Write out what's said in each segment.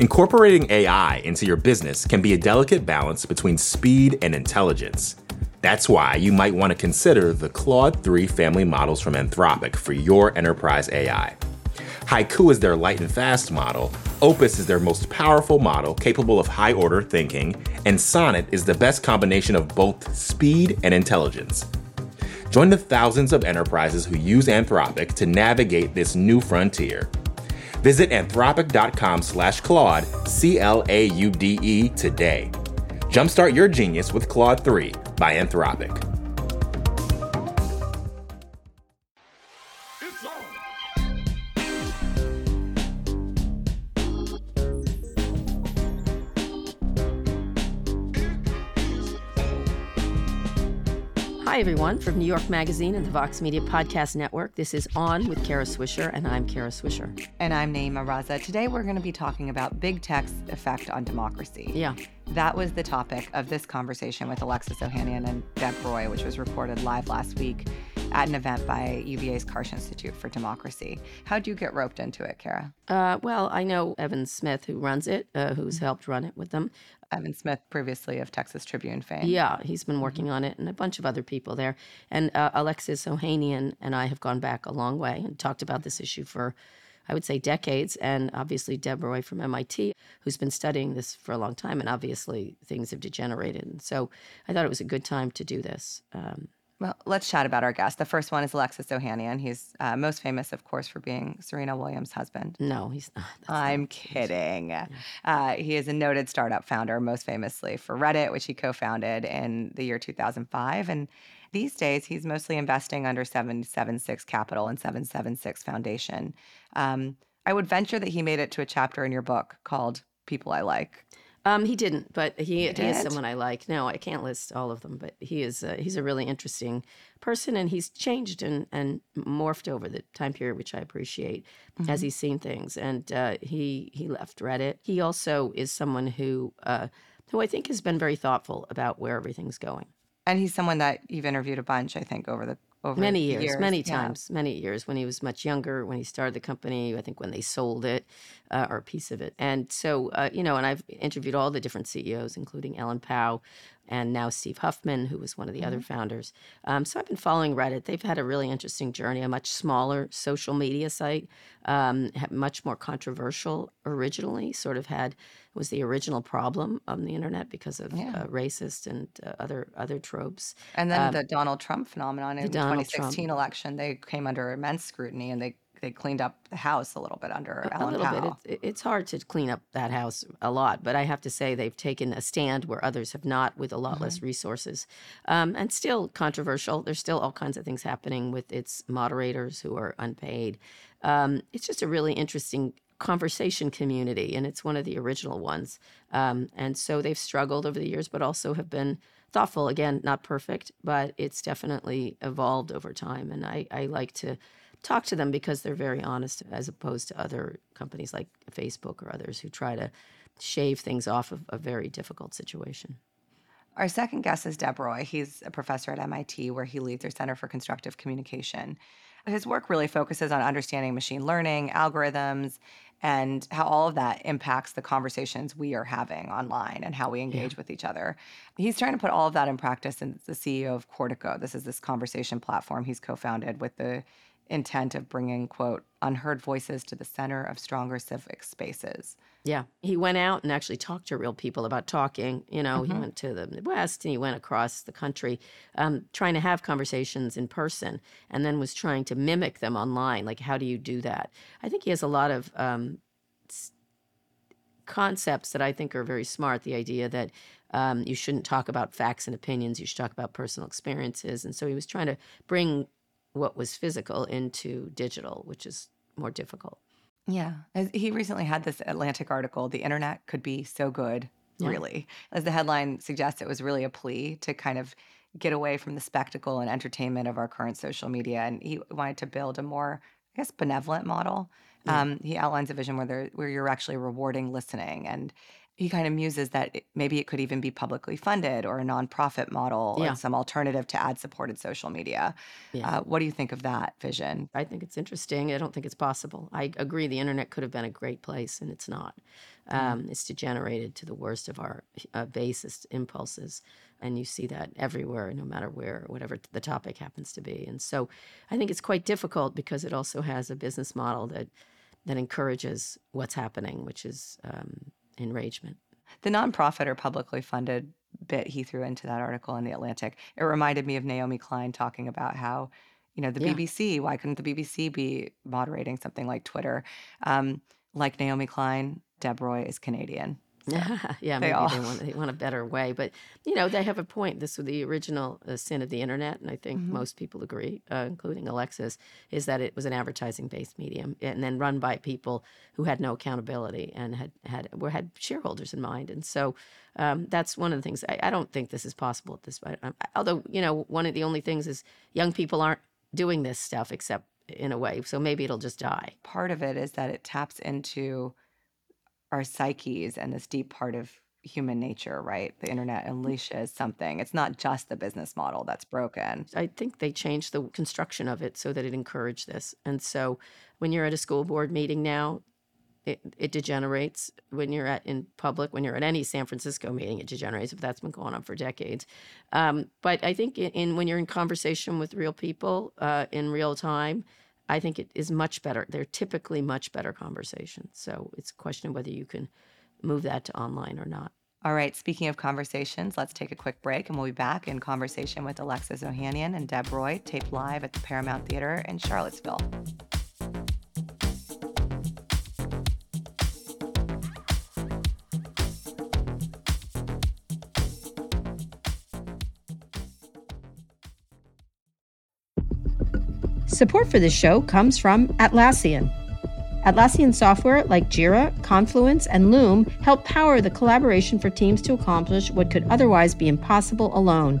Incorporating AI into your business can be a delicate balance between speed and intelligence. That's why you might want to consider the Claude 3 family models from Anthropic for your enterprise AI. Haiku is their light and fast model, Opus is their most powerful model capable of high order thinking, and Sonnet is the best combination of both speed and intelligence. Join the thousands of enterprises who use Anthropic to navigate this new frontier. Visit anthropic.com slash Claude, C L A U D E, today. Jumpstart your genius with Claude 3 by Anthropic. Hi, everyone, from New York Magazine and the Vox Media Podcast Network. This is On with Kara Swisher, and I'm Kara Swisher. And I'm Nayeema Raza. Today, we're going to be talking about big tech's effect on democracy. Yeah. That was the topic of this conversation with Alexis Ohanian and Deb Roy, which was recorded live last week at an event by UVA's Karsh Institute for Democracy. How'd you get roped into it, Kara? Uh, well, I know Evan Smith, who runs it, uh, who's helped run it with them. Evan Smith, previously of Texas Tribune fame. Yeah, he's been working on it, and a bunch of other people there. And uh, Alexis Ohanian and I have gone back a long way and talked about this issue for, I would say, decades. And obviously, Deb Roy from MIT, who's been studying this for a long time, and obviously things have degenerated. And so I thought it was a good time to do this. Um, Well, let's chat about our guest. The first one is Alexis Ohanian. He's uh, most famous, of course, for being Serena Williams' husband. no, he's not. That's I'm case. kidding. Uh, he is a noted startup founder, most famously for Reddit, which he co founded in the year 2005. And these days, he's mostly investing under 776 Capital and 776 Foundation. Um, I would venture that he made it to a chapter in your book called People I Like. Um, he didn't, but he, he is someone I like. No, I can't list all of them, but he is uh, he's a really interesting person, and he's changed and, and morphed over the time period, which I appreciate as he's seen things. And uh, he he left Reddit. He also is someone who uh, who I think has been very thoughtful about where everything's going. And he's someone that you've interviewed a bunch, I think, over the over many the years, many Yeah. times, many years when he was much younger, when he started the company, I think when they sold it uh, or a piece of it. And so, uh, you know, and I've interviewed all the different CEOs, including Ellen Pao and now Steve Huffman, who was one of the other founders. Um, so I've been following Reddit. They've had a really interesting journey, a much smaller social media site, um, much more controversial originally, sort of had was the original problem on the internet because of Yeah. uh, racist and uh, other other tropes. And then Um, the Donald Trump phenomenon in the Donald 2016 election, they came under immense scrutiny and they, they cleaned up the House a little bit under a Ellen little Pao. bit. It, it's hard to clean up that house a lot, but I have to say they've taken a stand where others have not, with a lot Mm-hmm. less resources, um, and still controversial. There's still all kinds of things happening with its moderators who are unpaid. Um, it's just a really interesting conversation community, and it's one of the original ones. Um, and so they've struggled over the years, but also have been thoughtful. Again, not perfect, but it's definitely evolved over time. And I, I like to talk to them because they're very honest as opposed to other companies like Facebook or others who try to shave things off of a very difficult situation. Our second guest is Deb Roy. He's a professor at MIT where he leads their Center for Constructive Communication. His work really focuses on understanding machine learning, algorithms, and how all of that impacts the conversations we are having online and how we engage with each other. He's trying to put all of that in practice and the CEO of Cortico. This is this conversation platform he's co-founded with the intent of bringing quote unheard voices to the center of stronger civic spaces. Yeah, he went out and actually talked to real people about talking. You know, he went to the Midwest and he went across the country, um, trying to have conversations in person, and then was trying to mimic them online. Like, how do you do that? I think he has a lot of um, s- concepts that I think are very smart. The idea that um, you shouldn't talk about facts and opinions; you should talk about personal experiences. And so he was trying to bring what was physical into digital, which is more difficult. Yeah. He recently had this Atlantic article, The Internet Could Be So Good, Yeah. really. As the headline suggests, it was really a plea to kind of get away from the spectacle and entertainment of our current social media. And he wanted to build a more, I guess, benevolent model. Um, he outlines a vision where, there, where you're actually rewarding listening and he kind of muses that it, maybe it could even be publicly funded or a nonprofit model Yeah. or some alternative to ad supported social media. Yeah. Uh, what do you think of that vision? I think it's interesting. I don't think it's possible. I agree. The internet could have been a great place, and it's not. Um, It's degenerated to the worst of our uh, basest impulses, and you see that everywhere, no matter where, whatever the topic happens to be. And so, I think it's quite difficult because it also has a business model that that encourages what's happening, which is um, enragement. The nonprofit or publicly funded bit he threw into that article in The Atlantic, it reminded me of Naomi Klein talking about how, you know, the Yeah. BBC, why couldn't the BBC be moderating something like Twitter? Um, like Naomi Klein, Deb Roy is Canadian. yeah, they maybe all- they want they want a better way, but you know they have a point. This was the original uh, sin of the internet, and I think Mhm. most people agree, uh, including Alexis, is that it was an advertising-based medium, and then run by people who had no accountability and had had were had shareholders in mind, and so um, that's one of the things. I, I don't think this is possible at this point. Um, although you know, one of the only things is young people aren't doing this stuff except in a way, so maybe it'll just die. Part of it is that it taps into our psyches and this deep part of human nature, right? The internet unleashes something. It's not just the business model that's broken. I think they changed the construction of it so that it encouraged this. And so when you're at a school board meeting now, it, it degenerates. When you're at in public, when you're at any San Francisco meeting, it degenerates. If that's been going on for decades, um, but I think in, in when you're in conversation with real people uh, in real time, I think it is much better. They're typically much better conversations. So it's a question of whether you can move that to online or not. All right, speaking of conversations, let's take a quick break and we'll be back in conversation with Alexis Ohanian and Deb Roy, taped live at the Paramount Theater in Charlottesville. Support for this show comes from Atlassian. Atlassian software like Jira, Confluence, and Loom help power the collaboration for teams to accomplish what could otherwise be impossible alone.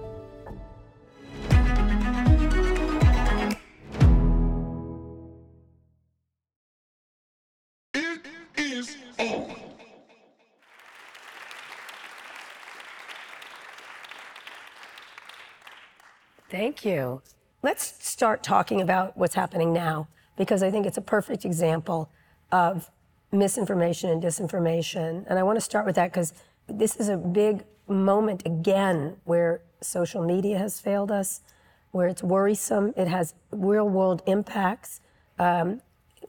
Thank you. Let's start talking about what's happening now because I think it's a perfect example of misinformation and disinformation. And I want to start with that because this is a big moment again where social media has failed us, where it's worrisome, it has real world impacts. Um,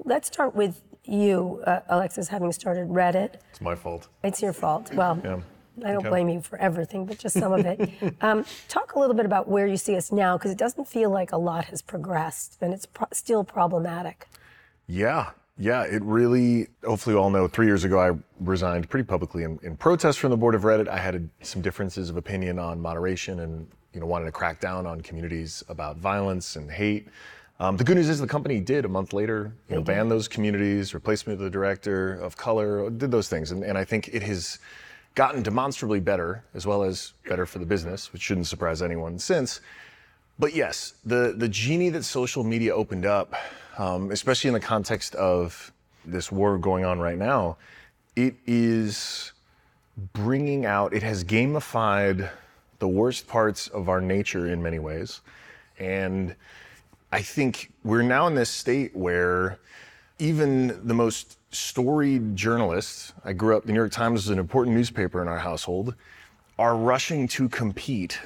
let's start with you, uh, Alexis, having started Reddit. It's my fault. It's your fault. Well, Yeah. I don't Okay. blame you for everything, but just some of it. um, talk a little bit about where you see us now, because it doesn't feel like a lot has progressed, and it's pro- still problematic. Yeah. Yeah, it really, hopefully, you all know three years ago, I resigned pretty publicly in, in protest from the board of Reddit. I had a, some differences of opinion on moderation and, you know, wanted to crack down on communities about violence and hate. Um, the good news is the company did a month later, you know, ban those communities, replaced me with the director of color, did those things. And, and I think it has gotten demonstrably better, as well as better for the business, which shouldn't surprise anyone since. But yes, the, the genie that social media opened up, um, especially in the context of this war going on right now, it is bringing out, it has gamified the worst parts of our nature in many ways. And I think we're now in this state where even the most storied journalists, I grew up, the New York Times is an important newspaper in our household, are rushing to compete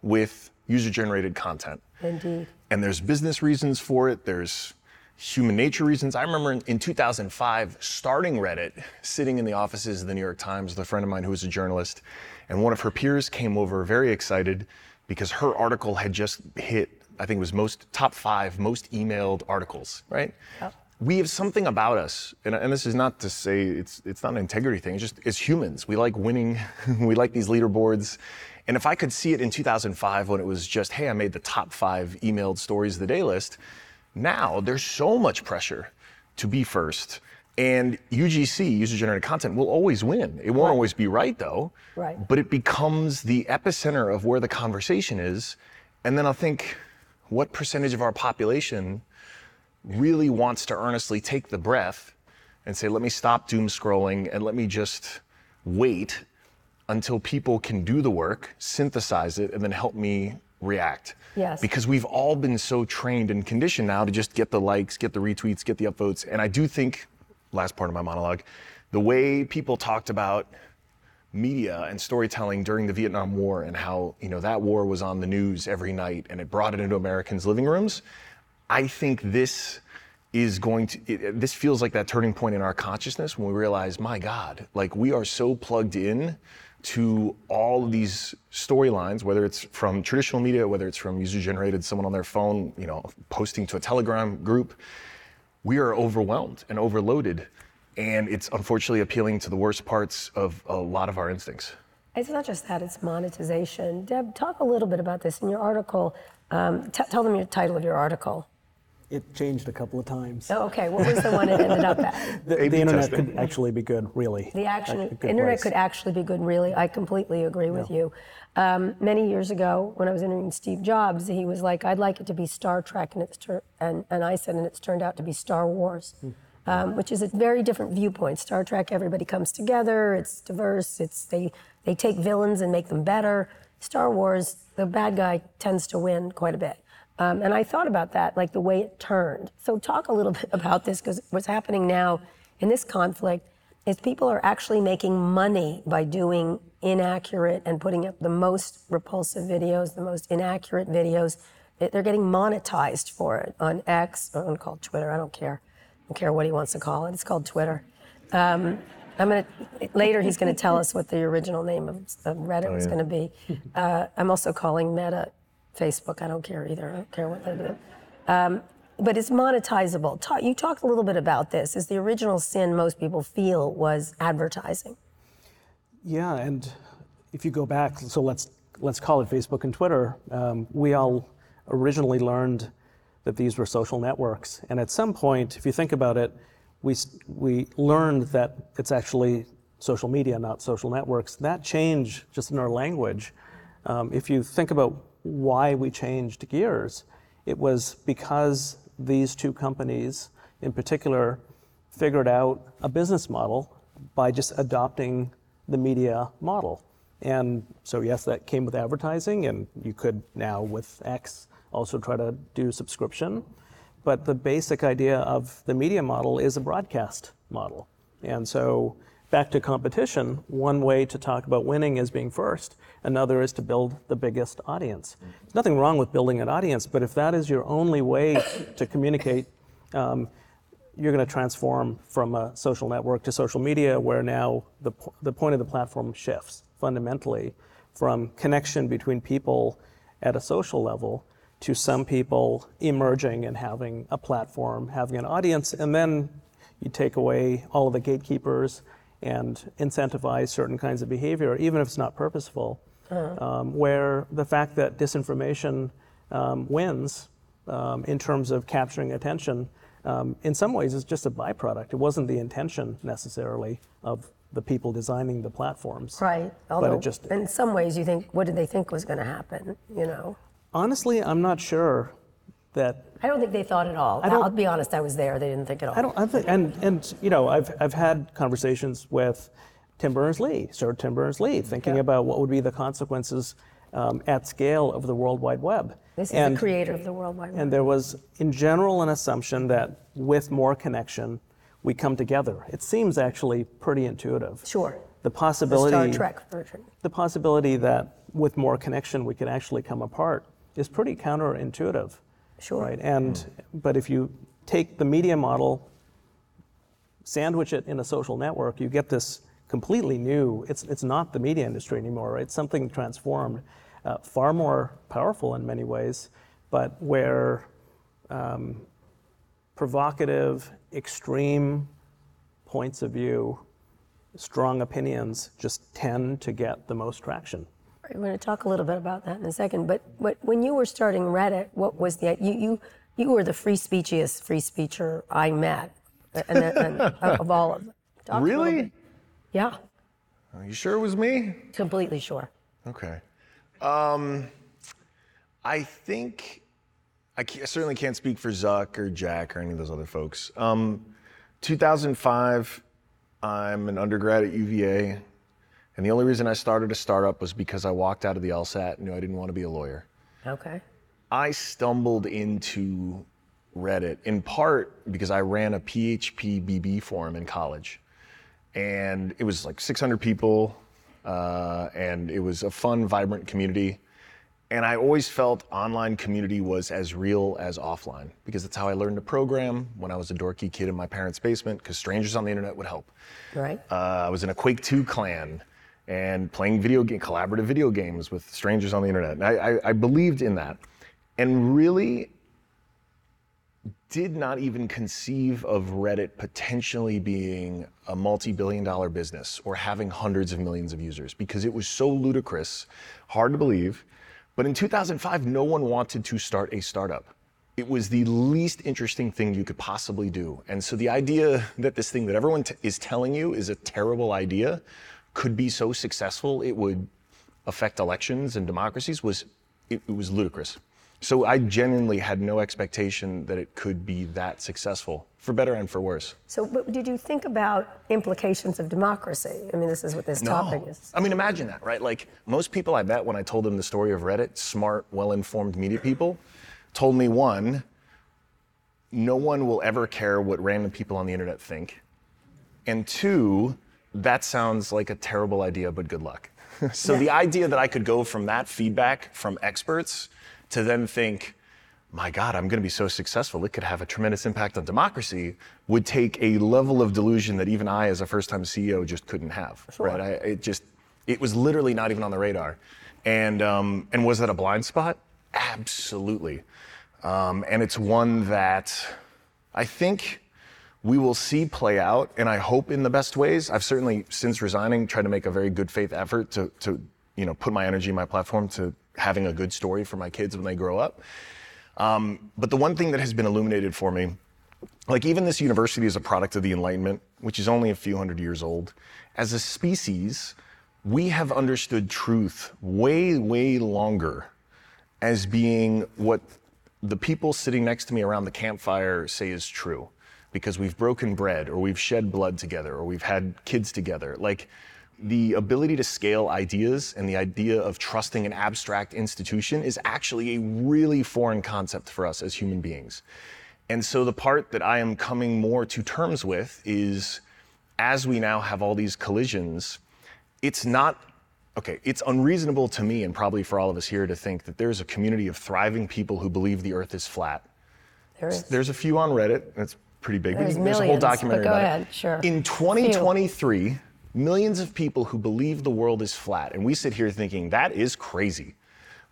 with user generated content. Indeed. And there's business reasons for it. There's human nature reasons. I remember in, in 2005 starting Reddit, sitting in the offices of the New York Times with a friend of mine who was a journalist, and one of her peers came over very excited because her article had just hit, I think it was most top five most emailed articles, right? We have something about us, and, and this is not to say it's it's not an integrity thing. It's just as humans, we like winning, we like these leaderboards, and if I could see it in 2005 when it was just, hey, I made the top five emailed stories of the day list, now there's so much pressure to be first. And UGC, user generated content, will always win. It won't always be right though. Right. But it becomes the epicenter of where the conversation is. And then I'll think, what percentage of our population really wants to earnestly take the breath and say, let me stop doom scrolling and let me just wait until people can do the work, synthesize it, and then help me react. Yes. Because we've all been so trained and conditioned now to just get the likes, get the retweets, get the upvotes. And I do think, last part of my monologue, the way people talked about media and storytelling during the Vietnam War and how, you know, that war was on the news every night and it brought it into Americans' living rooms. I think this is going to it, this feels like that turning point in our consciousness when we realize, my God, like we are so plugged in to all of these storylines, whether it's from traditional media, whether it's from user generated, someone on their phone, you know, posting to a Telegram group. We are overwhelmed and overloaded. And it's unfortunately appealing to the worst parts of a lot of our instincts. It's not just that, it's monetization. Deb, talk a little bit about this in your article. Um, t- tell them your title of your article. It changed a couple of times. Oh, okay, what was the one it ended up at? The, the internet testing. could actually be good, really. The action, good internet place. could actually be good, really. I completely agree with you. Um, many years ago, when I was interviewing Steve Jobs, he was like, "I'd like it to be Star Trek," and it's tur- and and I said, and it's turned out to be Star Wars, um, which is a very different viewpoint. Star Trek, everybody comes together. It's diverse. It's they they take villains and make them better. Star Wars, the bad guy tends to win quite a bit. Um, and I thought about that, like the way it turned. So talk a little bit about this, because what's happening now in this conflict is people are actually making money by doing inaccurate and putting up the most repulsive videos, the most inaccurate videos. They- They're getting monetized for it on X, or I'm gonna call Twitter. I don't care. I don't care what he wants to call it. It's called Twitter. Um, I'm gonna later. He's gonna tell us what the original name of, of Reddit was gonna be. Uh, I'm also calling Meta Facebook. I don't care either. I don't care what they do. Um, but it's monetizable. You talked a little bit about this. Is the original sin most people feel was advertising? Yeah, and if you go back, so let's let's call it Facebook and Twitter. Um, we all originally learned that these were social networks, and at some point, if you think about it, we we learned that it's actually social media, not social networks. That change just in our language. Um, if you think about why we changed gears, it was because these two companies, in particular, figured out a business model by just adopting the media model. And so, yes, that came with advertising, and you could now with X also try to do subscription. But the basic idea of the media model is a broadcast model. And so, back to competition, one way to talk about winning is being first, another is to build the biggest audience. There's nothing wrong with building an audience, but if that is your only way to communicate, um, you're going to transform from a social network to social media, where now the, the point of the platform shifts fundamentally from connection between people at a social level to some people emerging and having a platform, having an audience, and then you take away all of the gatekeepers and incentivize certain kinds of behavior, even if it's not purposeful. Um, where the fact that disinformation um, wins um, in terms of capturing attention, um, in some ways, is just a byproduct. It wasn't the intention necessarily of the people designing the platforms. Right. But Although, just in some ways, you think, what did they think was going to happen? You know, honestly, I'm not sure that I don't think they thought at all. I I'll be honest. I was there. They didn't think at all. I don't. I think, and and you know, I've I've had conversations with Tim Berners-Lee, Sir Tim Berners-Lee, thinking Yeah. about what would be the consequences um, at scale of the World Wide Web. This is and, the creator of the World Wide Web. And there was, in general, an assumption that with more connection, we come together. It seems actually pretty intuitive. sure. The The possibility. Star Trek version. The possibility that with more connection we could actually come apart is pretty counterintuitive. Sure. Right. And but if you take the media model, sandwich it in a social network, you get this completely new, it's, it's not the media industry anymore, right? Something transformed, uh, far more powerful in many ways, but where um, provocative, extreme points of view, strong opinions just tend to get the most traction. We're going to talk a little bit about that in a second. But, but when you were starting Reddit, what was the you you you were the free speechiest free speecher I met, and, and, of all of them. Talk really? Yeah. Are you sure it was me? Completely sure. Okay. Um, I think I, I, certainly can't speak for Zuck or Jack or any of those other folks. Um, 2005, I'm an undergrad at UVA, and the only reason I started a startup was because I walked out of the LSAT and knew I didn't want to be a lawyer. Okay. I stumbled into Reddit in part because I ran a PHP BB forum in college. And it was like 600 people, uh, and it was a fun, vibrant community. And I always felt online community was as real as offline because that's how I learned to program when I was a dorky kid in my parents' basement because strangers on the internet would help. Right. Uh, I was in a Quake 2 clan and playing video game, collaborative video games with strangers on the internet. And I, I, I believed in that and really did not even conceive of Reddit potentially being a multi billion dollar business or having hundreds of millions of users because it was so ludicrous, hard to believe but in 2005, no one wanted to start a startup. It was the least interesting thing you could possibly do. And so the idea that this thing that everyone t- is telling you is a terrible idea could be so successful it would affect elections and democracies was it, it was ludicrous. So I genuinely had no expectation that it could be that successful, for better and for worse. So, but did you think about implications of democracy? I mean, this is what this no. topic is. I mean, imagine that, right? Like most people I met when I told them the story of Reddit, smart, well-informed media people, told me one, no one will ever care what random people on the internet think, and two, that sounds like a terrible idea, but good luck. so yeah. the idea that I could go from that feedback from experts to then think, my God, I'm going to be so successful, it could have a tremendous impact on democracy, would take a level of delusion that even I, as a first time CEO, just couldn't have. Sure. Right? I, it just, it was literally not even on the radar. And, um, and was that a blind spot? Absolutely. Um, and it's one that I think we will see play out, and I hope in the best ways. I've certainly, since resigning, tried to make a very good faith effort to, to you know, put my energy, my platform to having a good story for my kids when they grow up. Um, but the one thing that has been illuminated for me, like even this university is a product of the Enlightenment, which is only a few hundred years old. As a species, we have understood truth way, way longer as being what the people sitting next to me around the campfire say is true because we've broken bread or we've shed blood together or we've had kids together. Like, the ability to scale ideas and the idea of trusting an abstract institution is actually a really foreign concept for us as human beings. And so the part that I am coming more to terms with is as we now have all these collisions, it's not okay, it's unreasonable to me and probably for all of us here to think that there's a community of thriving people who believe the earth is flat. There is. There's a few on Reddit. It's pretty big. There's, there's millions, a whole documentary but go about ahead, it. Sure. In 2023, few millions of people who believe the world is flat. And we sit here thinking, that is crazy.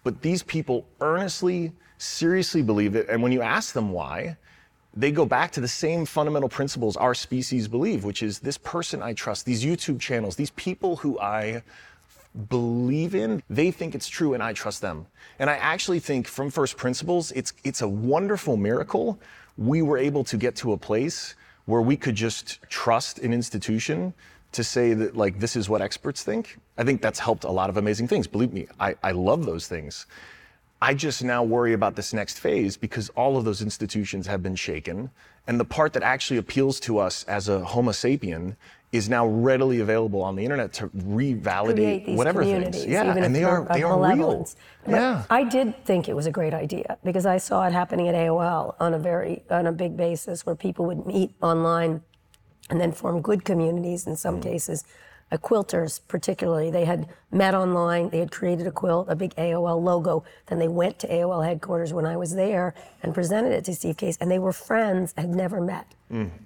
But these people earnestly, seriously believe it. And when you ask them why, they go back to the same fundamental principles our species believe, which is this person I trust, these YouTube channels, these people who I believe in, they think it's true and I trust them. And I actually think from first principles, it's, it's a wonderful miracle we were able to get to a place where we could just trust an institution to say that like this is what experts think. I think that's helped a lot of amazing things. Believe me i, I love those things. I just now worry about this next phase because all of those institutions have been shaken. And the part that actually appeals to us as a homo sapien is now readily available on the internet to revalidate whatever things. yeah and they are they are real. but yeah. I did think it was a great idea because i saw it happening at aol on a very on a big basis where people would meet online and then form good communities in some mm. cases uh, quilters particularly. They had met online. They had created a quilt, a big AOL logo. Then they went to AOL headquarters when I was there and presented it to Steve Case, and they were friends, had never met.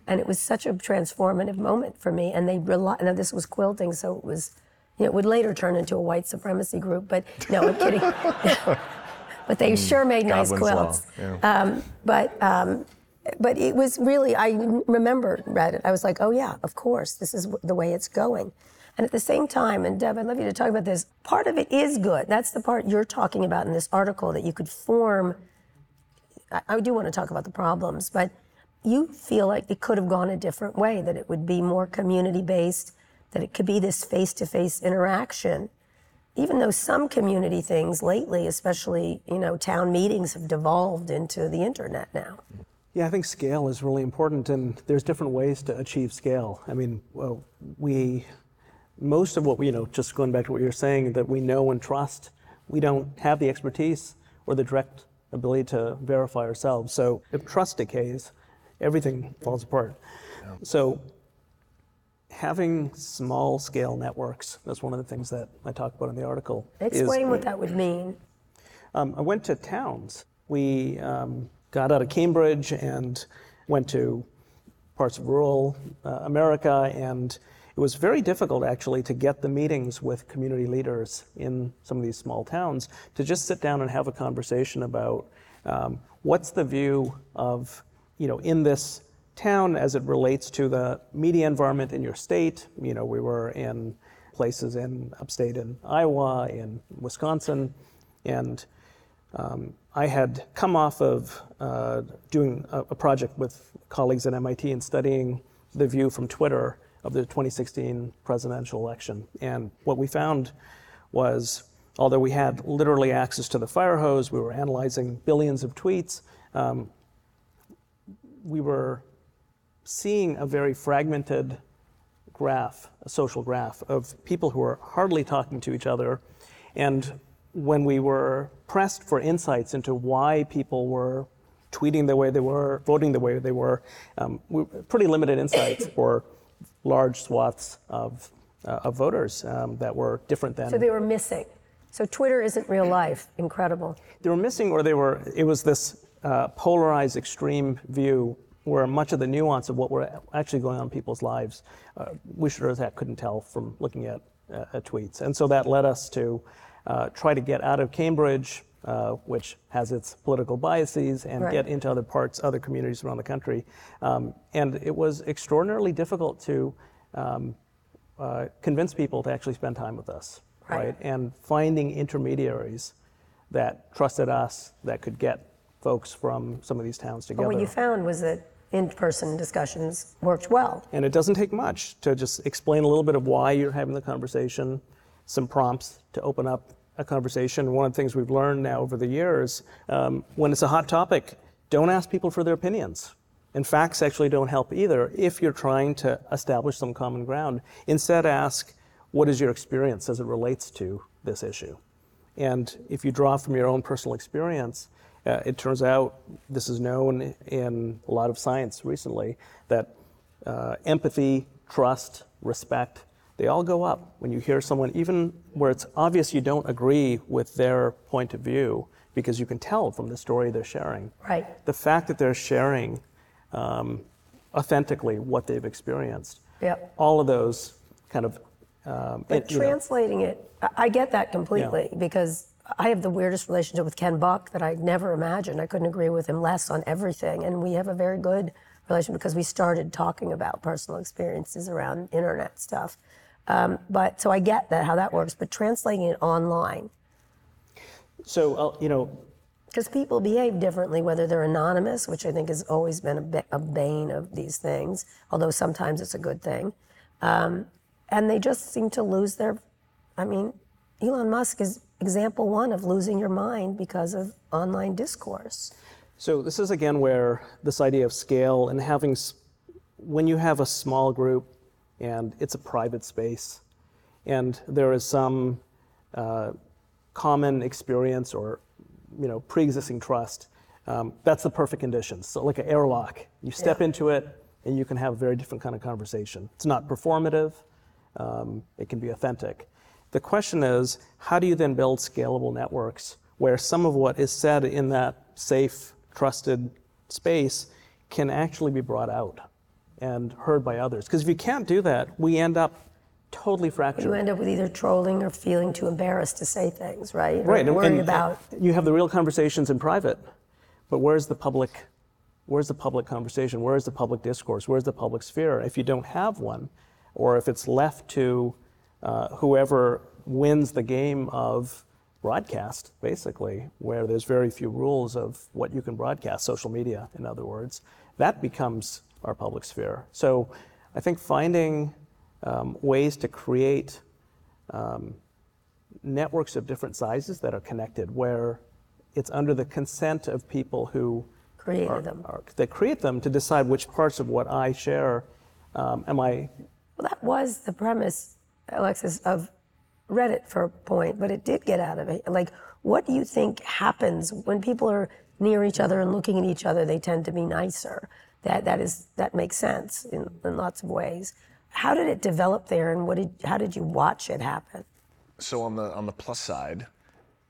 And it was such a transformative moment for me. And they rely. Now this was quilting, so it was. You know, it would later turn into a white supremacy group, but no, I'm kidding. but they sure made nice Godwin's Law, quilts. yeah. Um, but um, but it was really I remember Reddit. I was like, oh yeah, of course, this is the way it's going. And at the same time, and Deb, I'd love you to talk about this. Part of it is good. That's the part you're talking about in this article that you could form. I, I do want to talk about the problems, but you feel like it could have gone a different way. That it would be more community based. That it could be this face to face interaction even though some community things lately, especially you know town meetings, have devolved into the internet now. Yeah, I think scale is really important, and there's different ways to achieve scale. I mean, well, we, most of what we, you know, just going back to what you're saying, that we know and trust, we don't have the expertise or the direct ability to verify ourselves. So if trust decays, everything falls apart. So having small scale networks, that's one of the things that I talk about in the article. is- Explain what that would mean. um, I went to towns. We um, got out of Cambridge and went to parts of rural uh, America, and it was very difficult actually to get the meetings with community leaders in some of these small towns to just sit down and have a conversation about um, what's the view of, you know, in this town as it relates to the media environment in your state. You know, we were in places in upstate in Iowa, in Wisconsin, and um, I had come off of uh, doing a, a project with colleagues at MIT and studying the view from Twitter of the 2016 presidential election. And what we found was, although we had literally access to the fire hose, we were analyzing billions of tweets, um, we were seeing a very fragmented graph, a social graph of people who are hardly talking to each other. And when we were pressed for insights into why people were tweeting the way they were, voting the way they were, um, we, pretty limited insights for large swaths of, uh, of voters um, that were different than So they were missing. So Twitter isn't real life. Incredible. they were missing or they were it was this uh, polarized extreme view where much of the nuance of what were actually going on in people's lives uh, we sure as heck couldn't tell from looking at, uh, at tweets and so that led us to uh, try to get out of cambridge uh, which has its political biases and Right. get into other parts other communities around the country um, and it was extraordinarily difficult to um, uh, convince people to actually spend time with us Right. right and finding intermediaries that trusted us that could get folks from some of these towns But together. what you found was that in-person discussions worked well. and it doesn't take much to just explain a little bit of why you're having the conversation, some prompts to open up a conversation. One of the things we've learned now over the years, um, when it's a hot topic, don't ask people for their opinions. And facts actually don't help either if you're trying to establish some common ground. Instead, ask, what is your experience as it relates to this issue? And if you draw from your own personal experience, uh, it turns out this is known in a lot of science recently that uh, empathy, trust, respect, they all go up when you hear someone, even where it's obvious you don't agree with their point of view, because you can tell from the story they're sharing. Right. The fact that they're sharing um, authentically what they've experienced, Yep. all of those kind of. Um, But it- you know, translating it, I- I get that completely because I have the weirdest relationship with Ken Buck that I never imagined. I couldn't agree with him less on everything. And we have a very good relationship because we started talking about personal experiences around internet stuff. Um, but so I get that, how that works. But translating it online, so, uh, you know, because people behave differently, whether they're anonymous, which I think has always been a, ba- a bane of these things, although sometimes it's a good thing. Um, and they just seem to lose their. I mean, Elon Musk is example one of losing your mind because of online discourse. So this is again where this idea of scale and having, when you have a small group and it's a private space, and there is some uh, common experience or you know pre-existing trust, um, that's the perfect conditions. So like an airlock, you step Yeah. into it and you can have a very different kind of conversation. It's not performative. um, it can be authentic. The question is, how do you then build scalable networks where some of what is said in that safe, trusted space can actually be brought out and heard by others? Because if you can't do that, we end up totally fractured. You end up with either trolling or feeling too embarrassed to say things, right? Or right, and, worry and about. you have the real conversations in private, but where's the public? Where's the public conversation? Where's the public discourse? Where's the public sphere? If you don't have one, or if it's left to uh, whoever wins the game of broadcast, basically, where there's very few rules of what you can broadcast, social media, in other words, that becomes our public sphere. So I think finding um, ways to create um, networks of different sizes that are connected, where it's under the consent of people who Created are, them. are- that create them to decide which parts of what I share um, am I Well, that was the premise, Alexis, of Reddit for a point, but it did get out of it. Like, what do you think happens when people are near each other and looking at each other? They tend to be nicer. That that is that makes sense in, in lots of ways. How did it develop there, and what did how did you watch it happen? So on the on the plus side,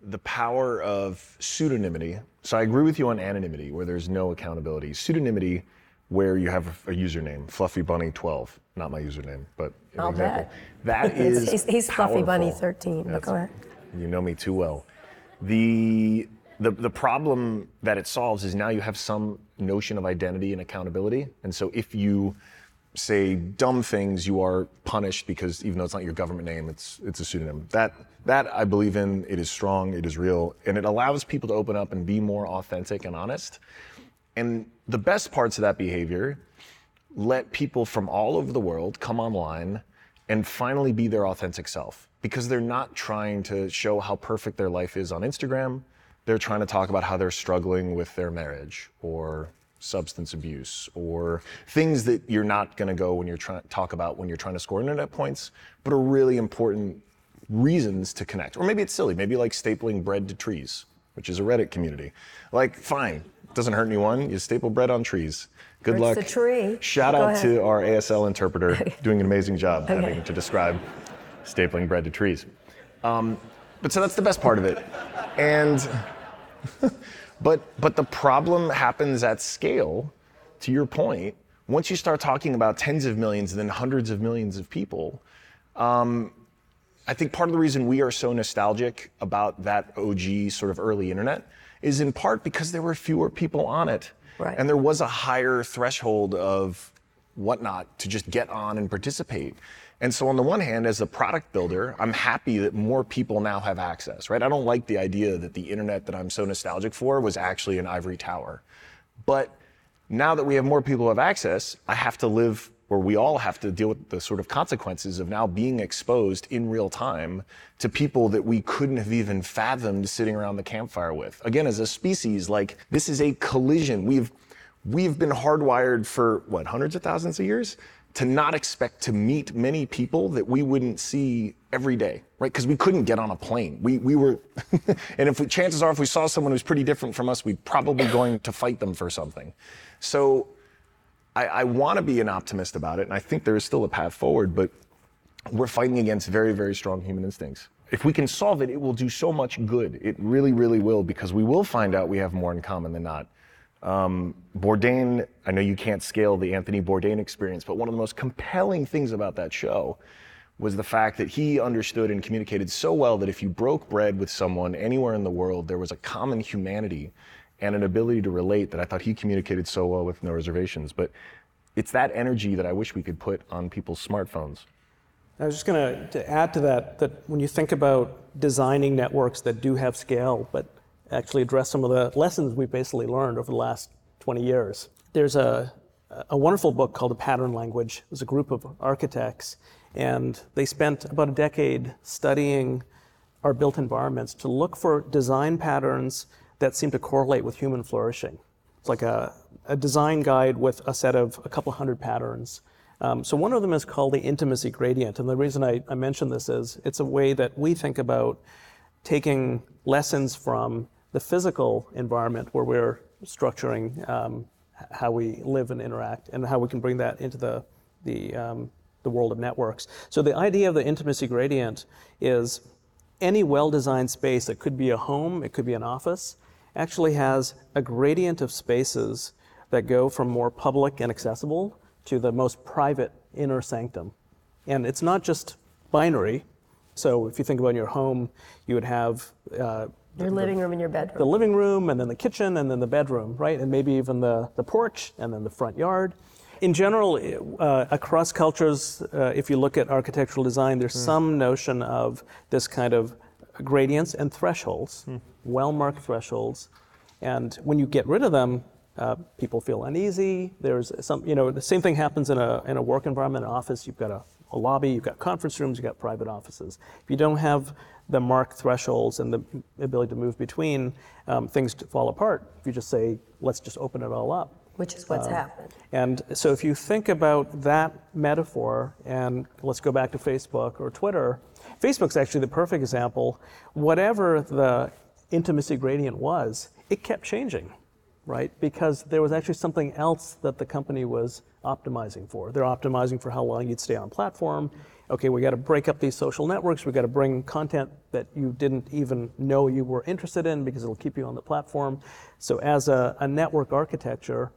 the power of pseudonymity. So I agree with you on anonymity, where there's no accountability. Pseudonymity, where you have a, a username, Fluffy Bunny 12, not my username, but an I'll example. bet. That He's- he's, he's Fluffy Bunny 13. But That's- go ahead. You know me too well. The, the the problem that it solves is now you have some notion of identity and accountability. And so if you say dumb things, you are punished because even though it's not your government name, it's it's a pseudonym. That that I believe in. It is strong. It is real, and it allows people to open up and be more authentic and honest. And the best parts of that behavior let people from all over the world come online and finally be their authentic self because they're not trying to show how perfect their life is on Instagram. They're trying to talk about how they're struggling with their marriage or substance abuse or things that you're not going to go when you're trying to talk about when you're trying to score internet points, but are really important reasons to connect. Or maybe it's silly, maybe like stapling bread to trees, which is a Reddit community. Like, fine, doesn't hurt anyone. You staple bread on trees. Good Hurts luck. the tree. Shout Go out ahead. to our ASL interpreter doing an amazing job having to describe stapling bread to trees. Um, but so that's the best part of it. And but but the problem happens at scale, to your point, once you start talking about tens of millions and then hundreds of millions of people, um, I think part of the reason we are so nostalgic about that OG sort of early internet is in part because there were fewer people on it. Right. And there was a higher threshold of whatnot to just get on and participate. And so on the one hand, as a product builder, I'm happy that more people now have access, right? I don't like the idea that the internet that I'm so nostalgic for was actually an ivory tower. But now that we have more people who have access, I have to live, or we all have to deal with the sort of consequences of now being exposed in real time to people that we couldn't have even fathomed sitting around the campfire with. Again, as a species, like this is a collision. We've we've been hardwired for what hundreds of thousands of years to not expect to meet many people that we wouldn't see every day, right? Because we couldn't get on a plane. We, we were, and if we, chances are, if we saw someone who's pretty different from us, we'd probably going to fight them for something. So I, I want to be an optimist about it, and I think there is still a path forward, but we're fighting against very, very strong human instincts. If we can solve it, it will do so much good. It really, really will, because we will find out we have more in common than not. Um, Bourdain, I know you can't scale the Anthony Bourdain experience, but one of the most compelling things about that show was the fact that he understood and communicated so well that if you broke bread with someone anywhere in the world, there was a common humanity and an ability to relate that I thought he communicated so well with no reservations. But it's that energy that I wish we could put on people's smartphones. I was just going to add to that that when you think about designing networks that do have scale, but actually address some of the lessons we've basically learned over the last 20 years, there's a, a wonderful book called The Pattern Language. It was a group of architects, and they spent about a decade studying our built environments to look for design patterns that seem to correlate with human flourishing. It's like a, a design guide with a set of a couple hundred patterns. Um, so one of them is called the intimacy gradient. And the reason I, I mention this is it's a way that we think about taking lessons from the physical environment where we're structuring um, how we live and interact and how we can bring that into the, the um, the world of networks. So the idea of the intimacy gradient is any well-designed space that could be a home, it could be an office, actually has a gradient of spaces that go from more public and accessible to the most private inner sanctum. And it's not just binary. So if you think about your home, you would have uh, Your living room and your bedroom. the living room and then the kitchen and then the bedroom, right? And maybe even the, the porch and then the front yard. In general, uh, across cultures, uh, if you look at architectural design, there's some notion of this kind of gradients and thresholds, well marked thresholds. And when you get rid of them, uh, people feel uneasy. There's some, you know, the same thing happens in a, in a work environment, an office. You've got a, a lobby, you've got conference rooms, you've got private offices. If you don't have the marked thresholds and the ability to move between, um, things to fall apart. If you just say, let's just open it all up. which is what's happened. And so if you think about that metaphor, and let's go back to Facebook or Twitter, Facebook's actually the perfect example. Whatever the intimacy gradient was, it kept changing, right? Because there was actually something else that the company was optimizing for. They're optimizing for how long you'd stay on platform. Okay, we got to break up these social networks. We got to bring content that you didn't even know you were interested in because it'll keep you on the platform. So as a, a network architecture,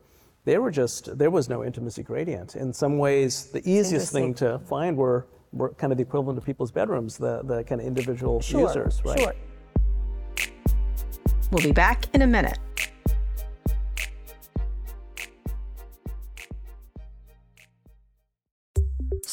they were just there was no intimacy gradient. In some ways, the easiest thing to find were were kind of the equivalent of people's bedrooms, the the kind of individual Sure, users, right? sure. We'll be back in a minute.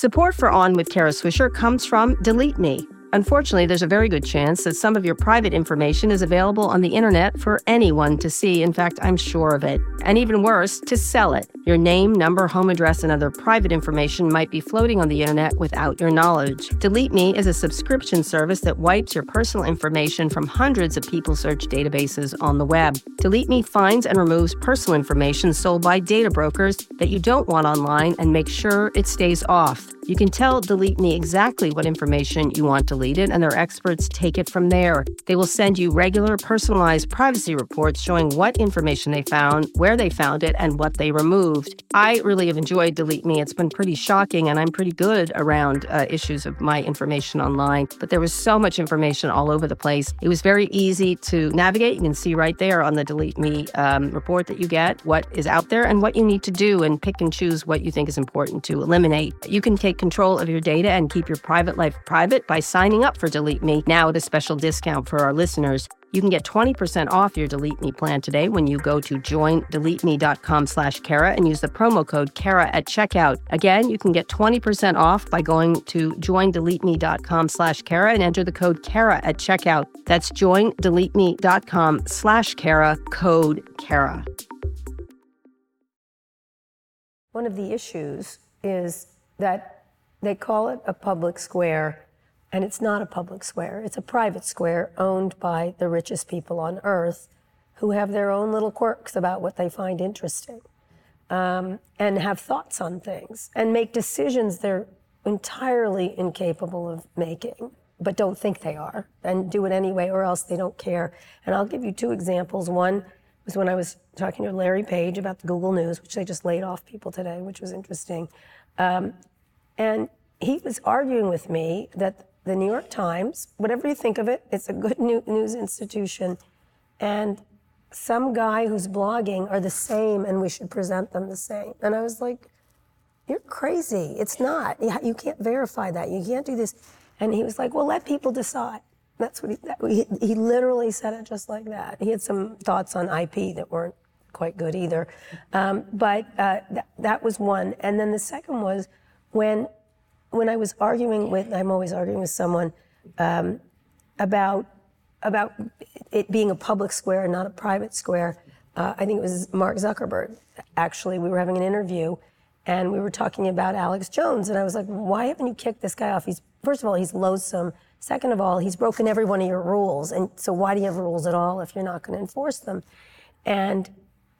Support for On with Kara Swisher comes from Delete Me. Unfortunately, there's a very good chance that some of your private information is available on the internet for anyone to see. In fact, I'm sure of it. And even worse, to sell it. Your name, number, home address, and other private information might be floating on the internet without your knowledge. Delete Me is a subscription service that wipes your personal information from hundreds of people search databases on the web. Delete Me finds and removes personal information sold by data brokers that you don't want online and makes sure it stays off. You can tell Delete Me exactly what information you want deleted, and their experts take it from there. They will send you regular, personalized privacy reports showing what information they found, where they found it, and what they removed. I really have enjoyed Delete Me. It's been pretty shocking, and I'm pretty good around uh, issues of my information online. But there was so much information all over the place. It was very easy to navigate. You can see right there on the Delete Me um, report that you get what is out there and what you need to do, and pick and choose what you think is important to eliminate. You can take control of your data and keep your private life private by signing up for Delete Me now at a special discount for our listeners. You can get 20% off your Delete Me plan today when you go to joindeleteme.com slash Kara and use the promo code Kara at checkout. Again, you can get 20% off by going to joindeleteme.com slash Kara and enter the code Kara at checkout. That's joindeleteme.com slash Kara, code Kara. One of the issues is that they call it a public square, and it's not a public square. It's a private square owned by the richest people on earth who have their own little quirks about what they find interesting um, and have thoughts on things and make decisions they're entirely incapable of making, but don't think they are and do it anyway, or else they don't care. And I'll give you two examples. One was when I was talking to Larry Page about the Google News, which they just laid off people today, which was interesting. Um, and he was arguing with me that the New York Times, whatever you think of it, it's a good news institution. And some guy who's blogging are the same and we should present them the same. And I was like, you're crazy. It's not. You can't verify that. You can't do this. And he was like, well, let people decide. That's what he, that, he, he literally said it just like that. He had some thoughts on IP that weren't quite good either. Um, but uh, th- that was one. And then the second was when, when I was arguing with, I'm always arguing with someone um, about, about it being a public square and not a private square. Uh, I think it was Mark Zuckerberg. Actually, we were having an interview and we were talking about Alex Jones. And I was like, why haven't you kicked this guy off? He's, first of all, he's loathsome. Second of all, he's broken every one of your rules. And so why do you have rules at all if you're not going to enforce them? And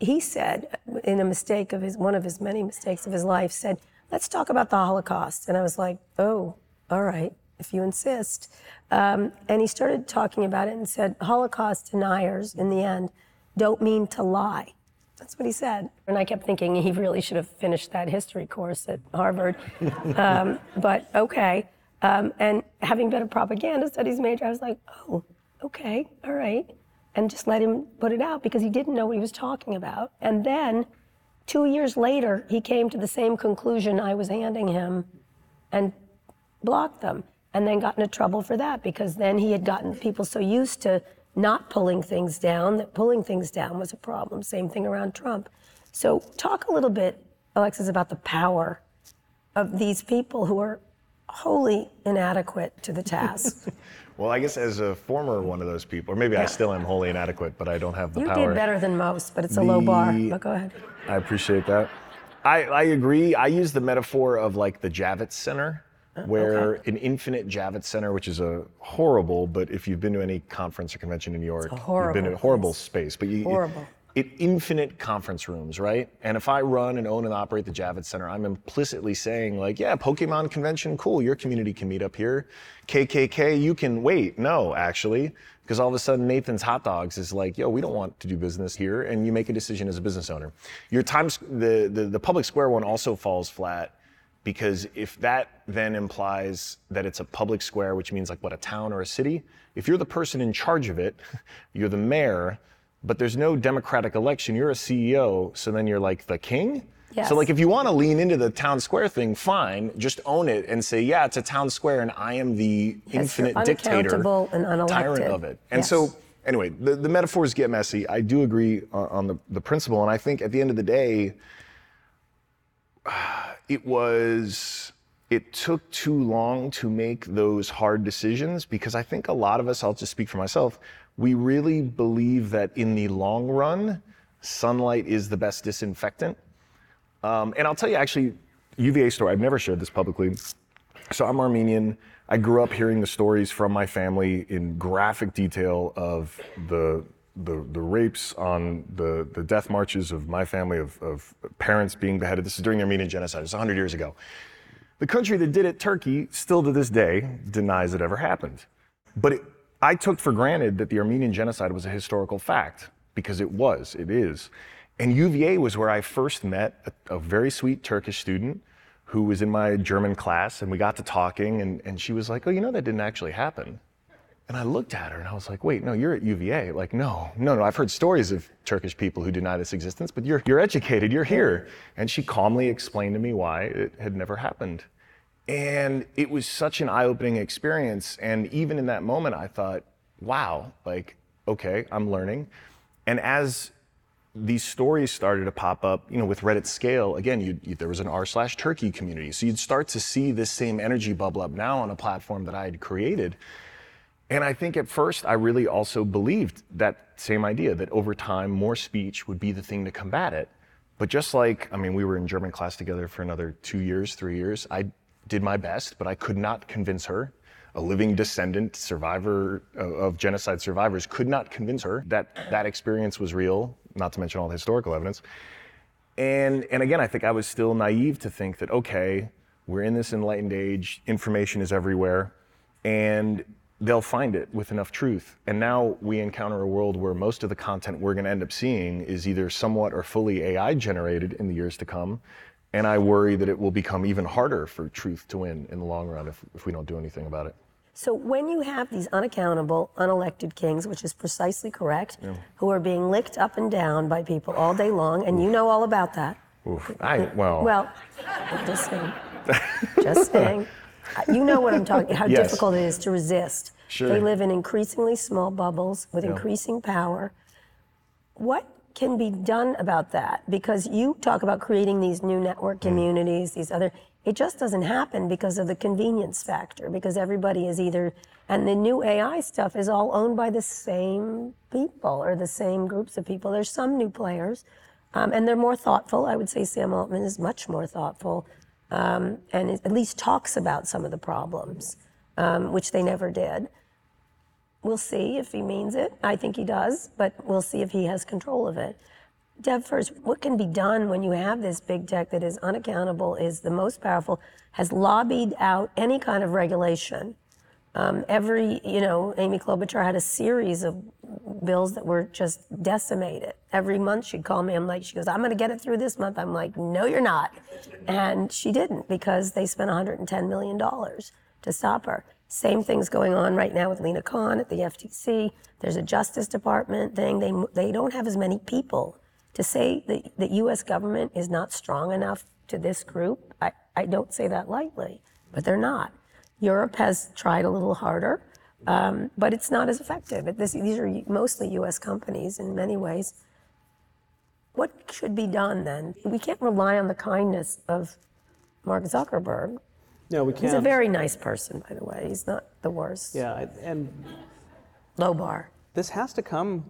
he said, in a mistake of his, one of his many mistakes of his life, said, let's talk about the Holocaust. And I was like, oh, all right, if you insist. Um, and he started talking about it and said, Holocaust deniers, in the end, don't mean to lie. That's what he said. And I kept thinking he really should have finished that history course at Harvard. um, but okay. Um, and having been a propaganda studies major, I was like, oh, okay, all right. And just let him put it out because he didn't know what he was talking about. And then two years later, he came to the same conclusion I was handing him and blocked them. And then got into trouble for that because then he had gotten people so used to not pulling things down that pulling things down was a problem. Same thing around Trump. So, talk a little bit, Alexis, about the power of these people who are wholly inadequate to the task. Well, I guess as a former one of those people, or maybe I still am wholly inadequate, but I don't have the you power. did better than most, but it's a low bar. But go ahead. I appreciate that. I, I agree. I use the metaphor of like the Javits Center, oh, where an infinite Javits Center, which is a horrible, but if you've been to any conference or convention in New York, you've been in a horrible place. space. But you, Horrible. It, infinite conference rooms, right? And if I run and own and operate the Javits Center, I'm implicitly saying like, yeah, Pokemon convention, cool. Your community can meet up here. KKK, you can wait. No, actually, because all of a sudden Nathan's Hot Dogs is like, yo, we don't want to do business here, and you make a decision as a business owner. Your times, the the, the public square one also falls flat because if that then implies that it's a public square, which means like what a town or a city, if you're the person in charge of it, you're the mayor, but there's no democratic election, you're a CEO, so then you're like the king. Yes. So like if you want to lean into the town square thing, fine, just own it and say, yeah, it's a town square and I am the you're infinite dictator, and tyrant of it. And Yes. so anyway, the, the metaphors get messy. I do agree on, on the, the principle, and I think at the end of the day, it was it took too long to make those hard decisions because I think a lot of us, I'll just speak for myself, we really believe that in the long run, sunlight is the best disinfectant. Um, and I'll tell you actually, UVA story, I've never shared this publicly. So I'm Armenian. I grew up hearing the stories from my family in graphic detail of the the, the rapes on the, the death marches of my family of, of parents being beheaded. This is during the Armenian genocide. It's 100 years ago. The country that did it, Turkey, still to this day denies it ever happened. But it, I took for granted that the Armenian genocide was a historical fact because it was, it is. And UVA was where I first met a, a very sweet Turkish student who was in my German class, and we got to talking, and, and she was like, Oh, you know, that didn't actually happen. And I looked at her and I was like, wait, no, you're at UVA. Like, no, no, no. I've heard stories of Turkish people who deny this existence, but you're, you're educated, you're here. And she calmly explained to me why it had never happened. And it was such an eye opening experience. And even in that moment, I thought, wow, like, okay, I'm learning. And as these stories started to pop up, you know, with Reddit scale, again, you, you, there was an r slash Turkey community. So you'd start to see this same energy bubble up now on a platform that I had created. And I think at first I really also believed that same idea that over time more speech would be the thing to combat it. But just like, I mean, we were in German class together for another two years, three years. I did my best, but I could not convince her, a living descendant, survivor of, of genocide survivors, could not convince her that that experience was real, not to mention all the historical evidence. And, and again, I think I was still naive to think that, okay, we're in this enlightened age, information is everywhere, and they'll find it with enough truth. And now we encounter a world where most of the content we're going to end up seeing is either somewhat or fully AI generated in the years to come. And I worry that it will become even harder for truth to win in the long run if, if we don't do anything about it. So when you have these unaccountable, unelected kings, which is precisely correct, who are being licked up and down by people all day long, and you know all about that. Oof. I, well, Well, just saying. just saying. You know what I'm talking. How Yes. difficult it is to resist. Sure. They live in increasingly small bubbles with increasing power. What can be done about that? Because you talk about creating these new network Mm. communities, these other. It just doesn't happen because of the convenience factor. Because everybody is either, and the new AI stuff is all owned by the same people or the same groups of people. There's some new players, um, and they're more thoughtful. I would say Sam Altman is much more thoughtful, um, and at least talks about some of the problems, um, which they never did. We'll see if he means it. I think he does, but we'll see if he has control of it. Deb, first, what can be done when you have this big tech that is unaccountable, is the most powerful, has lobbied out any kind of regulation, Um, every, you know, Amy Klobuchar had a series of bills that were just decimated. Every month she'd call me. I'm like, she goes, I'm going to get it through this month. I'm like, no, you're not. And she didn't because they spent 110 million dollars to stop her. Same thing's going on right now with Lina Khan at the FTC. There's a Justice Department thing. They they don't have as many people to say that the U.S. government is not strong enough to this group. I, I don't say that lightly, but they're not. Europe has tried a little harder, um, but it's not as effective. This, these are mostly U.S. companies in many ways. What should be done then? We can't rely on the kindness of Mark Zuckerberg. No, we can't. He's a very nice person, by the way. He's not the worst. Yeah, and low bar. This has to come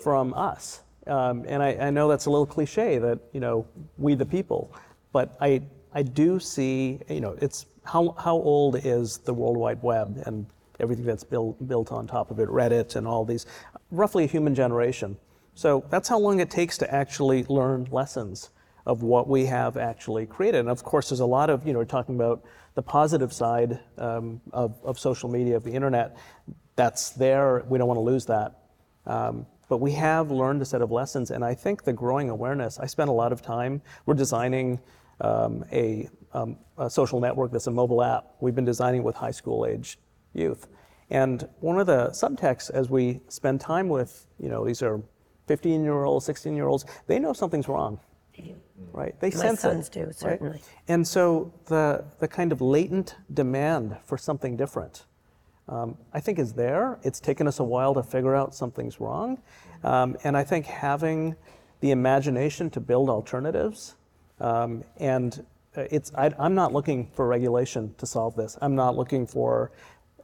from us. Um, and I, I, know that's a little cliche that, you know, we the people, but I, I do see, you know, it's how, how old is the World Wide Web and everything that's built, built on top of it, Reddit and all these, roughly a human generation. So that's how long it takes to actually learn lessons of what we have actually created. And of course, there's a lot of, you know, we're talking about the positive side um, of, of social media, of the internet. That's there. We don't want to lose that. Um, but we have learned a set of lessons, and I think the growing awareness. I spent a lot of time. We're designing um, a, um, a, social network that's a mobile app. We've been designing with high school age youth, and one of the subtexts as we spend time with, you know, these are 15 year olds, 16 year olds. They know something's wrong. Right, they My sense sons it, do certainly. Right? And so the the kind of latent demand for something different um, I think is there. It's taken us a while to figure out something's wrong. Um, and I think having the imagination to build alternatives um, and uh, it's, I, am not looking for regulation to solve this. I'm not looking for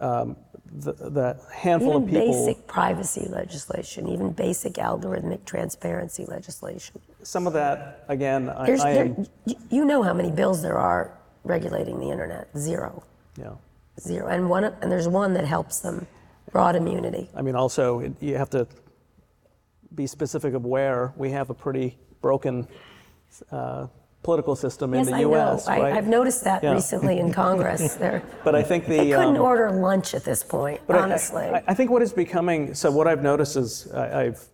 um, the, the, handful even of people. basic privacy legislation, even basic algorithmic transparency legislation. Some of that, again, I, I am, there, You know how many bills there are regulating the internet? Zero. Yeah zero. And one, and there's one that helps them, broad immunity. I mean, also it, you have to be specific of where we have a pretty broken uh, political system yes, in the I U.S. Know. Right? I, have noticed that yeah. recently in Congress. there, but I think the they couldn't um, order lunch at this point. honestly, I, I, think what is becoming so. What I've noticed is I, I've,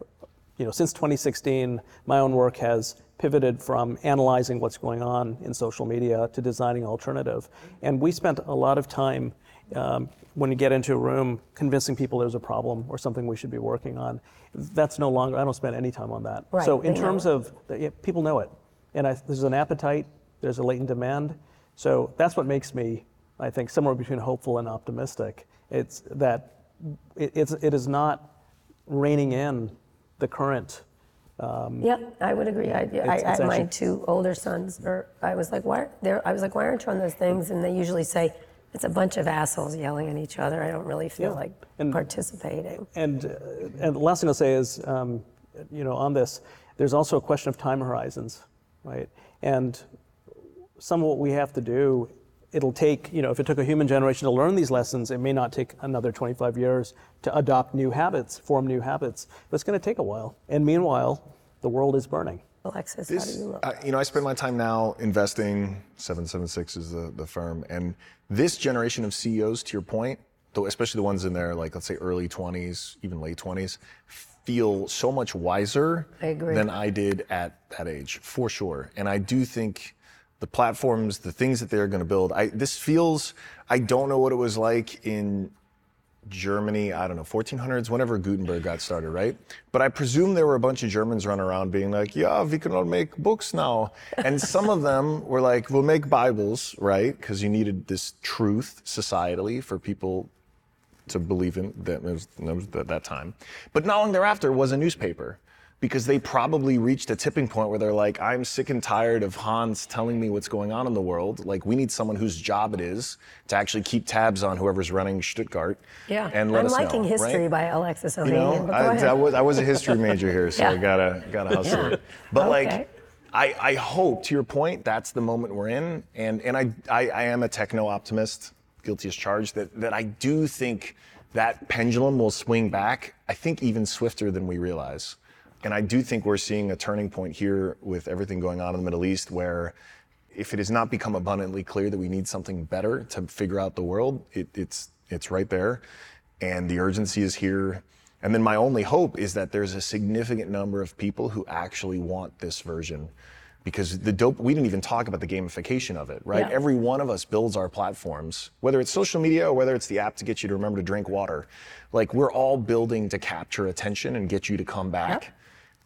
you know, since 2016, my own work has pivoted from analyzing what's going on in social media to designing alternative. And we spent a lot of time um, when you get into a room convincing people there's a problem or something we should be working on. That's no longer, I don't spend any time on that. Right, so in terms of, yeah, people know it. And I, there's an appetite, there's a latent demand. So that's what makes me, I think, somewhere between hopeful and optimistic. It's that it, it's, it is not reining in the current um, yep, I would agree. I, I, it's I my two older sons, or I was like, why? I was like, why aren't you on those things? And they usually say, it's a bunch of assholes yelling at each other. I don't really feel yeah. like and, participating. And uh, and the last thing I'll say is, um, you know, on this, there's also a question of time horizons, right? And some of what we have to do it'll take, you know, if it took a human generation to learn these lessons, it may not take another 25 years to adopt new habits, form new habits. But it's going to take a while. And meanwhile, the world is burning. Alexis, this, how do you look? Uh, you know, I spend my time now investing. 776 is the, the firm. And this generation of CEOs, to your point, though, especially the ones in their, like, let's say early 20s, even late 20s, feel so much wiser I than I did at that age, for sure. And I do think the platforms, the things that they're going to build. I, this feels, I don't know what it was like in Germany, I don't know, 1400s, whenever Gutenberg got started, right? But I presume there were a bunch of Germans running around being like, yeah, we can all make books now. And some of them were like, we'll make Bibles, right? Because you needed this truth societally for people to believe in that that time. But not long thereafter was a newspaper because they probably reached a tipping point where they're like, I'm sick and tired of Hans telling me what's going on in the world. Like, we need someone whose job it is to actually keep tabs on whoever's running Stuttgart. Yeah, and let I'm us liking know, history right? by Alexis Ohanian. You know, I, I, was, I was a history major here, so yeah. I gotta gotta hustle yeah. it. But okay. like. I, I, hope, to your point, that's the moment we're in. And, and I, I, I am a techno optimist, guilty as charged, that, that I do think that pendulum will swing back, I think even swifter than we realize. And I do think we're seeing a turning point here with everything going on in the Middle East where if it has not become abundantly clear that we need something better to figure out the world, it, it's It's right there, and the urgency is here. And then my only hope is that there's a significant number of people who actually want this version. Because the dope, we didn't even talk about the gamification of it, right? Yeah. Every one of us builds our platforms, whether it's social media or whether it's the app to get you to remember to drink water. Like we're all building to capture attention and get you to come back.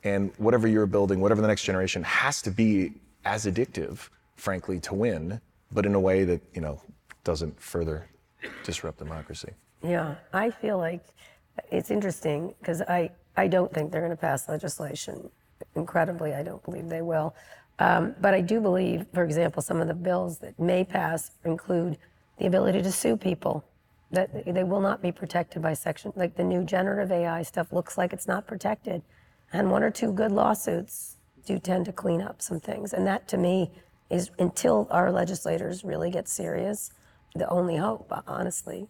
And whatever you're building, whatever the next generation has to be as addictive, frankly, to win, but in a way that, you know, doesn't further disrupt democracy. Yeah, I feel like it's interesting because I, I don't think they're going to pass legislation. Incredibly, I don't believe they will. Um, but I do believe, for example, some of the bills that may pass include the ability to sue people. That they will not be protected by section, like the new generative AI stuff looks like it's not protected. And one or two good lawsuits do tend to clean up some things. And that to me is until our legislators really get serious, the only hope, honestly,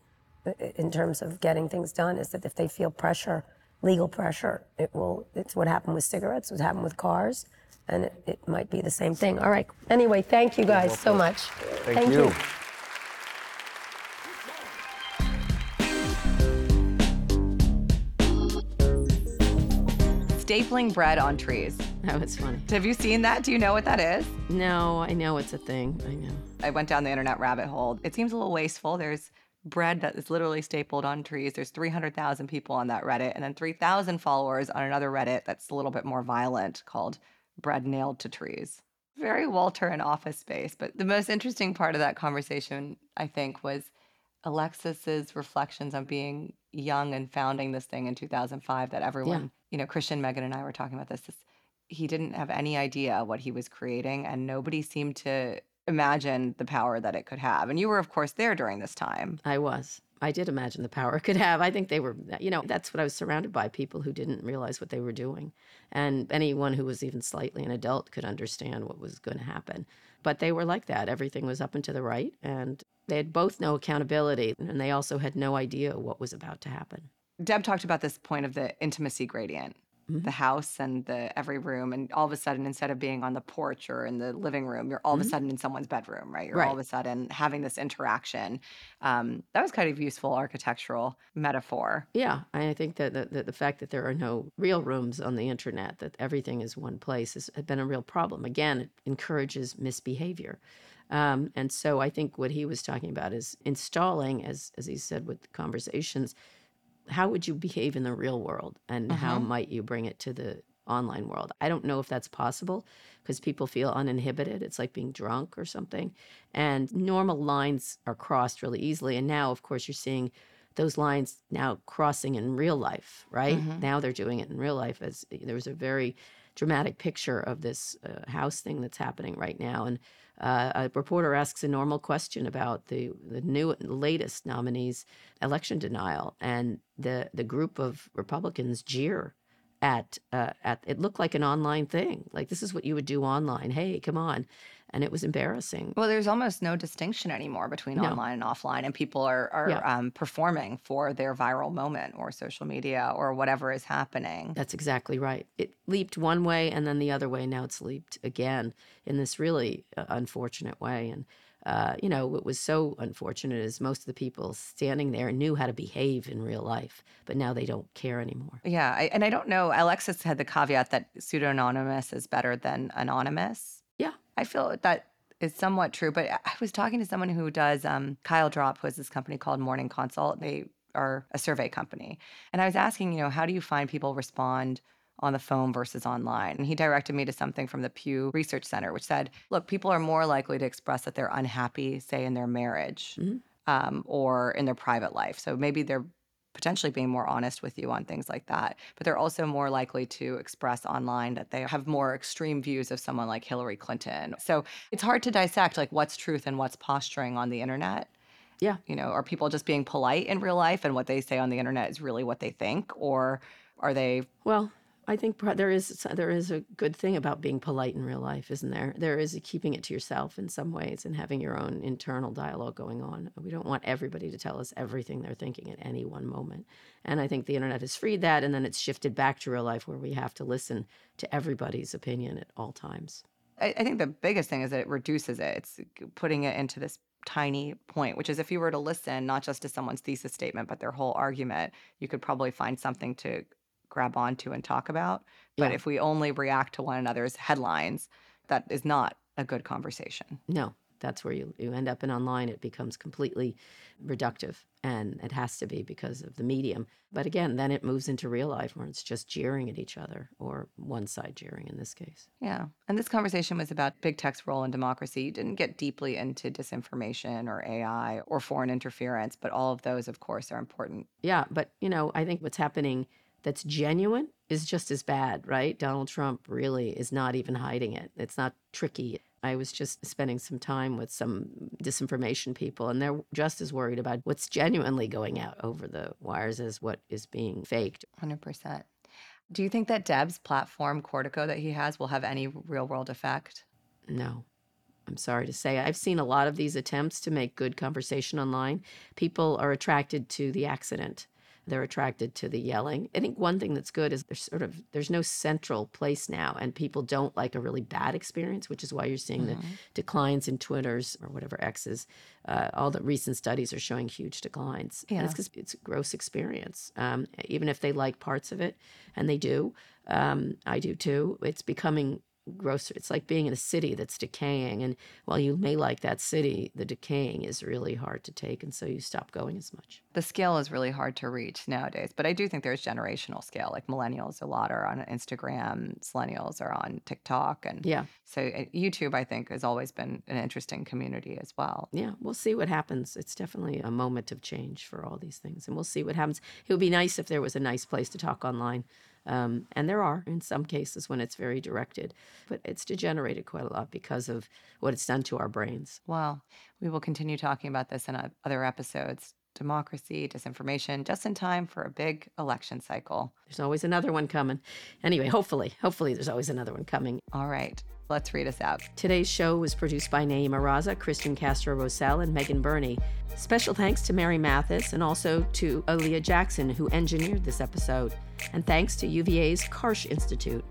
in terms of getting things done is that if they feel pressure, legal pressure, it will, it's what happened with cigarettes, what happened with cars, and it, it might be the same thing. All right. Anyway, thank you guys so much. Thank, you. Stapling bread on trees. That was funny. Have you seen that? Do you know what that is? No, I know it's a thing. I know. I went down the internet rabbit hole. It seems a little wasteful. There's bread that is literally stapled on trees. There's 300,000 people on that Reddit, and then 3,000 followers on another Reddit that's a little bit more violent called Bread Nailed to Trees. Very Walter and office space. But the most interesting part of that conversation, I think, was Alexis's reflections on being young and founding this thing in 2005 that everyone, you know, Christian, Megan, and I were talking about this. this he didn't have any idea what he was creating, and nobody seemed to imagine the power that it could have. And you were, of course, there during this time. I was. I did imagine the power it could have. I think they were, you know, that's what I was surrounded by people who didn't realize what they were doing. And anyone who was even slightly an adult could understand what was going to happen. But they were like that. Everything was up and to the right. And they had both no accountability. And they also had no idea what was about to happen. Deb talked about this point of the intimacy gradient, the house and the every room, and all of a sudden, instead of being on the porch or in the living room, you're all of a sudden in someone's bedroom, right? You're all of a sudden having this interaction. Um, that was kind of useful architectural metaphor. Yeah, I think that the, the, the fact that there are no real rooms on the internet, that everything is one place, has has been a real problem. Again, it encourages misbehavior. Um, and so I think what he was talking about is installing, as, as he said with conversations, how would you behave in the real world and how might you bring it to the online world? I don't know if that's possible because people feel uninhibited. It's like being drunk or something. And normal lines are crossed really easily. And now, of course, you're seeing those lines now crossing in real life, right? Now they're doing it in real life. As there was a very dramatic picture of this uh, house thing that's happening right now, and uh, a reporter asks a normal question about the the new latest nominees' election denial, and the the group of Republicans jeer at uh, at it looked like an online thing, like this is what you would do online. Hey, come on, and it was embarrassing. Well, there's almost no distinction anymore between No. online and offline, and people are are Yeah. um, performing for their viral moment or social media or whatever is happening. That's exactly right. It leaped one way and then the other way. Now it's leaped again in this really uh, unfortunate way. And, uh, you know, what was so unfortunate is most of the people standing there knew how to behave in real life, but now they don't care anymore. Yeah, I, and I don't know. Alexis had the caveat that pseudonymous is better than anonymous. I feel that is somewhat true. But I I was talking to someone who does um, Kyle Dropp, who has this company called Morning Consult. They are a survey company, and I was asking, you know, how do you find people respond on the phone versus online? And he directed me to something from the Pew Research Center, which said, look, people are more likely to express that they're unhappy, say in their marriage um, or in their private life. So maybe they're potentially being more honest with you on things like that. But they're also more likely to express online that they have more extreme views of someone like Hillary Clinton. So it's hard to dissect like what's truth and what's posturing on the internet. Yeah. You know, are people just being polite in real life and what they say on the internet is really what they think? Or are they Well, I think there is there is a good thing about being polite in real life, isn't there? There is keeping it to yourself in some ways and having your own internal dialogue going on. We don't want everybody to tell us everything they're thinking at any one moment. And I think the internet has freed that and then it's shifted back to real life where we have to listen to everybody's opinion at all times. I, I think the biggest thing is that it reduces it. It's putting it into this tiny point, which is if you were to listen not just to someone's thesis statement, but their whole argument, you could probably find something to grab onto and talk about. But Yeah. if we only react to one another's headlines, that is not a good conversation. No, that's where you, you end up in online. It becomes completely reductive, and it has to be because of the medium. But again, then it moves into real life where it's just jeering at each other, or one side jeering in this case. Yeah. And this conversation was about big tech's role in democracy. You didn't get deeply into disinformation or AI or foreign interference, but all of those, of course, are important. Yeah, but you know, I think what's happening that's genuine is just as bad, right? Donald Trump really is not even hiding it. It's not tricky. I was just spending some time with some disinformation people, and they're just as worried about what's genuinely going out over the wires as what is being faked. 100%. Do you think that Deb's platform, Cortico, that he has, will have any real world effect? No. I'm sorry to say. I've seen a lot of these attempts to make good conversation online. People are attracted to the accident. They're attracted to the yelling. I think one thing that's good is there's sort of there's no central place now, and people don't like a really bad experience, which is why you're seeing the declines in Twitters or whatever X's. Uh, all the recent studies are showing huge declines, and Yeah. it's because it's a gross experience. Um, even if they like parts of it, and they do, um, I do too. It's becoming gross. It's like being in a city that's decaying, and while you may like that city, the decaying is really hard to take, and so you stop going as much. The scale is really hard to reach nowadays, but I do think there's generational scale. Like millennials, a lot are on Instagram, millennials are on TikTok. And Yeah. so uh, YouTube, I think, has always been an interesting community as well. Yeah, we'll see what happens. It's definitely a moment of change for all these things, and we'll see what happens. It would be nice if there was a nice place to talk online, um, and there are in some cases when it's very directed, but it's degenerated quite a lot because of what it's done to our brains. Well, we will continue talking about this in other episodes democracy, disinformation, just in time for a big election cycle. There's always another one coming. Anyway, hopefully, hopefully, there's always another one coming. All right, let's read us out. Today's show was produced by Nayeema Raza, Christian Castro Rosell, and Megan Burney. Special thanks to Mary Mathis and also to Aaliyah Jackson, who engineered this episode. And thanks to UVA's Karsh Institute.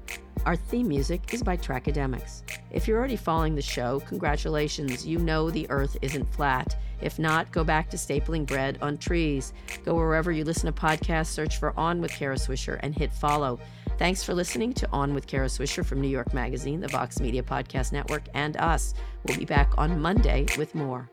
Our theme music is by Trackademics. If you're already following the show, congratulations, you know the earth isn't flat. If not, go back to stapling bread on trees. Go wherever you listen to podcasts, search for On with Kara Swisher, and hit follow. Thanks for listening to On with Kara Swisher from New York Magazine, the Vox Media Podcast Network, and us. We'll be back on Monday with more.